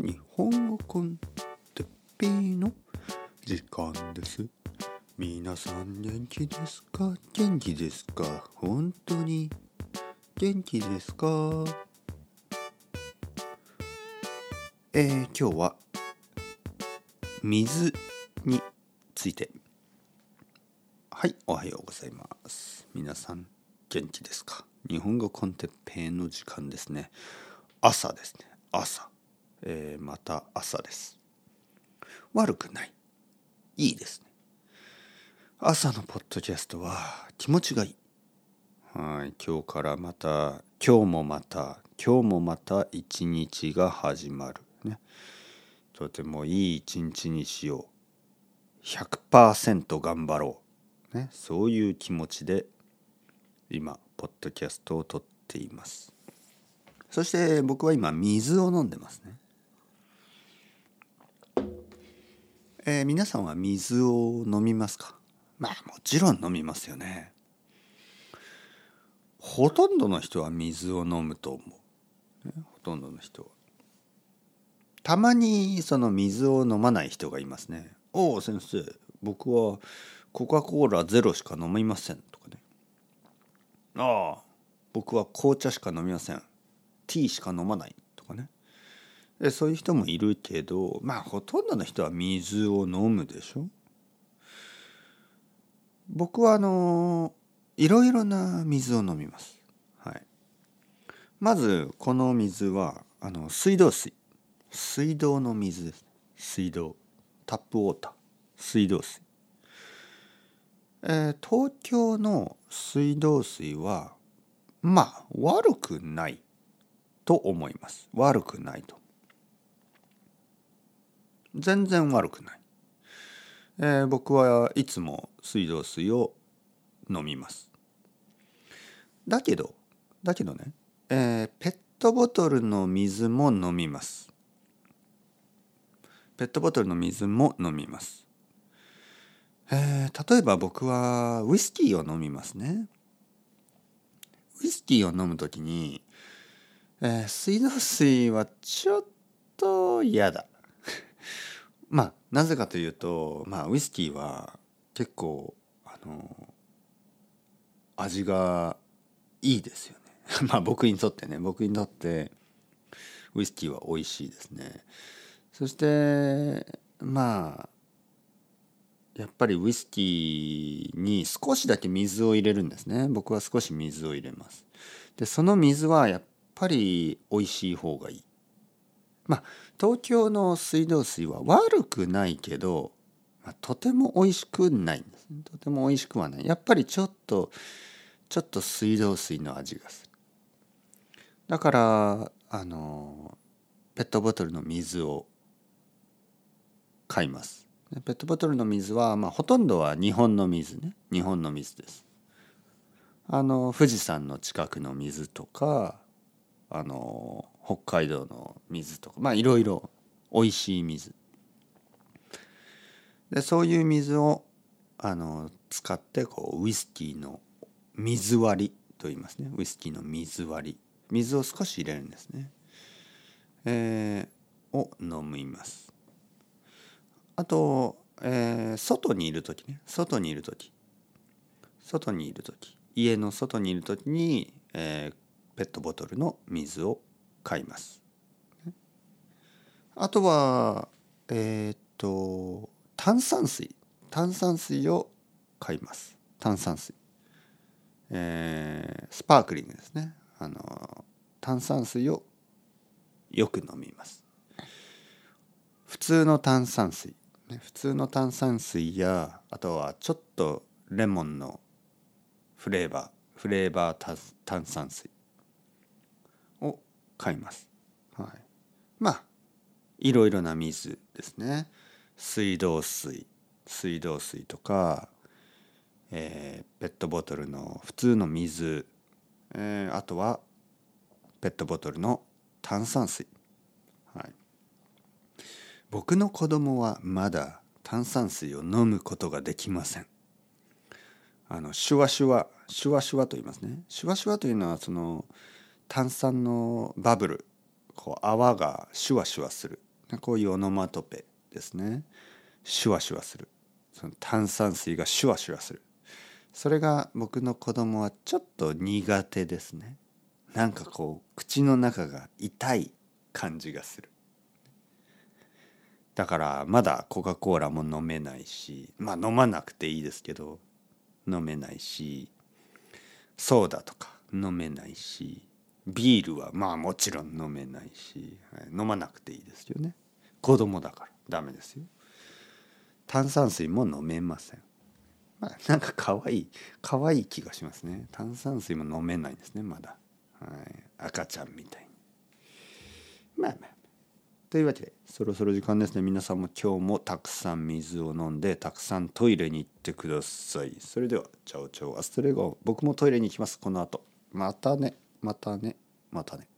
日本語コンテッペイの時間です。皆さん元気ですか？元気ですか？本当に元気ですか？えー、今日は水について。はいおはようございます。皆さん元気ですか？日本語コンテッペイの時間ですね。朝ですね。朝、えー、また朝です。悪くない。いいですね。朝のポッドキャストは気持ちがいい。はい。今日からまた今日もまた今日もまた一日が始まる。ね。とてもいい一日にしよう。100%頑張ろう、ね、そういう気持ちで今ポッドキャストを撮っています。そして僕は今水を飲んでますね。えー、皆さんは水を飲みますか？まあもちろん飲みますよね。ほとんどの人は水を飲むと思う。ね、ほとんどの人は。たまにその水を飲まない人がいますね。おお先生僕はコカ・コーラゼロしか飲みませんとかね。ああ僕は紅茶しか飲みません。ティーしか飲まないとかねそういう人もいるけどまあほとんどの人は水を飲むでしょ？僕はあのいろいろな水を飲みます、はい、まずこの水はあの水道水。水道の水です。水道。タップウォーター。水道水。えー、東京の水道水はまあ悪くないと思います。悪くないと。全然悪くない、えー、僕はいつも水道水を飲みます。だけどだけどね、えー、ペットボトルの水も飲みます。ペットボトルの水も飲みます、えー、例えば僕はウイスキーを飲みますね。ウイスキーを飲む時にえー、水道水はちょっと嫌だ。まあなぜかというとまあウイスキーは結構あの味がいいですよね。まあ僕にとってね。僕にとってウイスキーは美味しいですね。そしてまあやっぱりウイスキーに少しだけ水を入れるんですね。僕は少し水を入れます。でその水はやっぱり美味しい方がいい。まあ東京の水道水は悪くないけど、まあ、とても美味しくないんです。とても美味しくはない。やっぱりちょっとちょっと水道水の味がする。だからあのペットボトルの水を買います。ペットボトルの水は、まあ、ほとんどは日本の水ね日本の水です。あの富士山の近くの水とかあの北海道の水とかまあいろいろ美味しい水。でそういう水をあの使ってこうウイスキーの水割りと言いますね。ウイスキーの水割り。水を少し入れるんですね、えー、を飲みます。あと、えー、外にいる時ね。外にいる時。外にいる時。家の外にいる時に、えー、ペットボトルの水を買います。あとはえっ、と炭酸水炭酸水を買います。炭酸水。えー、スパークリングですね。あの炭酸水をよく飲みます。普通の炭酸水、ね、普通の炭酸水やあとはちょっとレモンのフレーバーフレーバー炭酸水買います。はい、まあいろいろな水ですね。水道水。水道水とか、えー、ペットボトルの普通の水、えー、あとはペットボトルの炭酸水、はい、僕の子供はまだ炭酸水を飲むことができません。あのシュワシュワシュワシュワと言いますね。シュワシュワというのはその炭酸のバブルこう泡がシュワシュワする。こういうオノマトペですね。シュワシュワする。その炭酸水がシュワシュワする。それが僕の子供はちょっと苦手ですね。なんかこう口の中が痛い感じがする。だからまだコカ・コーラも飲めないしまあ飲まなくていいですけど飲めないしソーダとか飲めないしビールはまあもちろん飲めないし、飲まなくていいですよね。子供だからダメですよ。炭酸水も飲めません。まあなんか可愛い可愛い気がしますね。炭酸水も飲めないですねまだ、はい、赤ちゃんみたいに。まあまあ。というわけでそろそろ時間ですね。皆さんも今日もたくさん水を飲んでたくさんトイレに行ってください。それではチャオチャオアストレゴ。僕もトイレに行きます。この後。またね。またね。またね。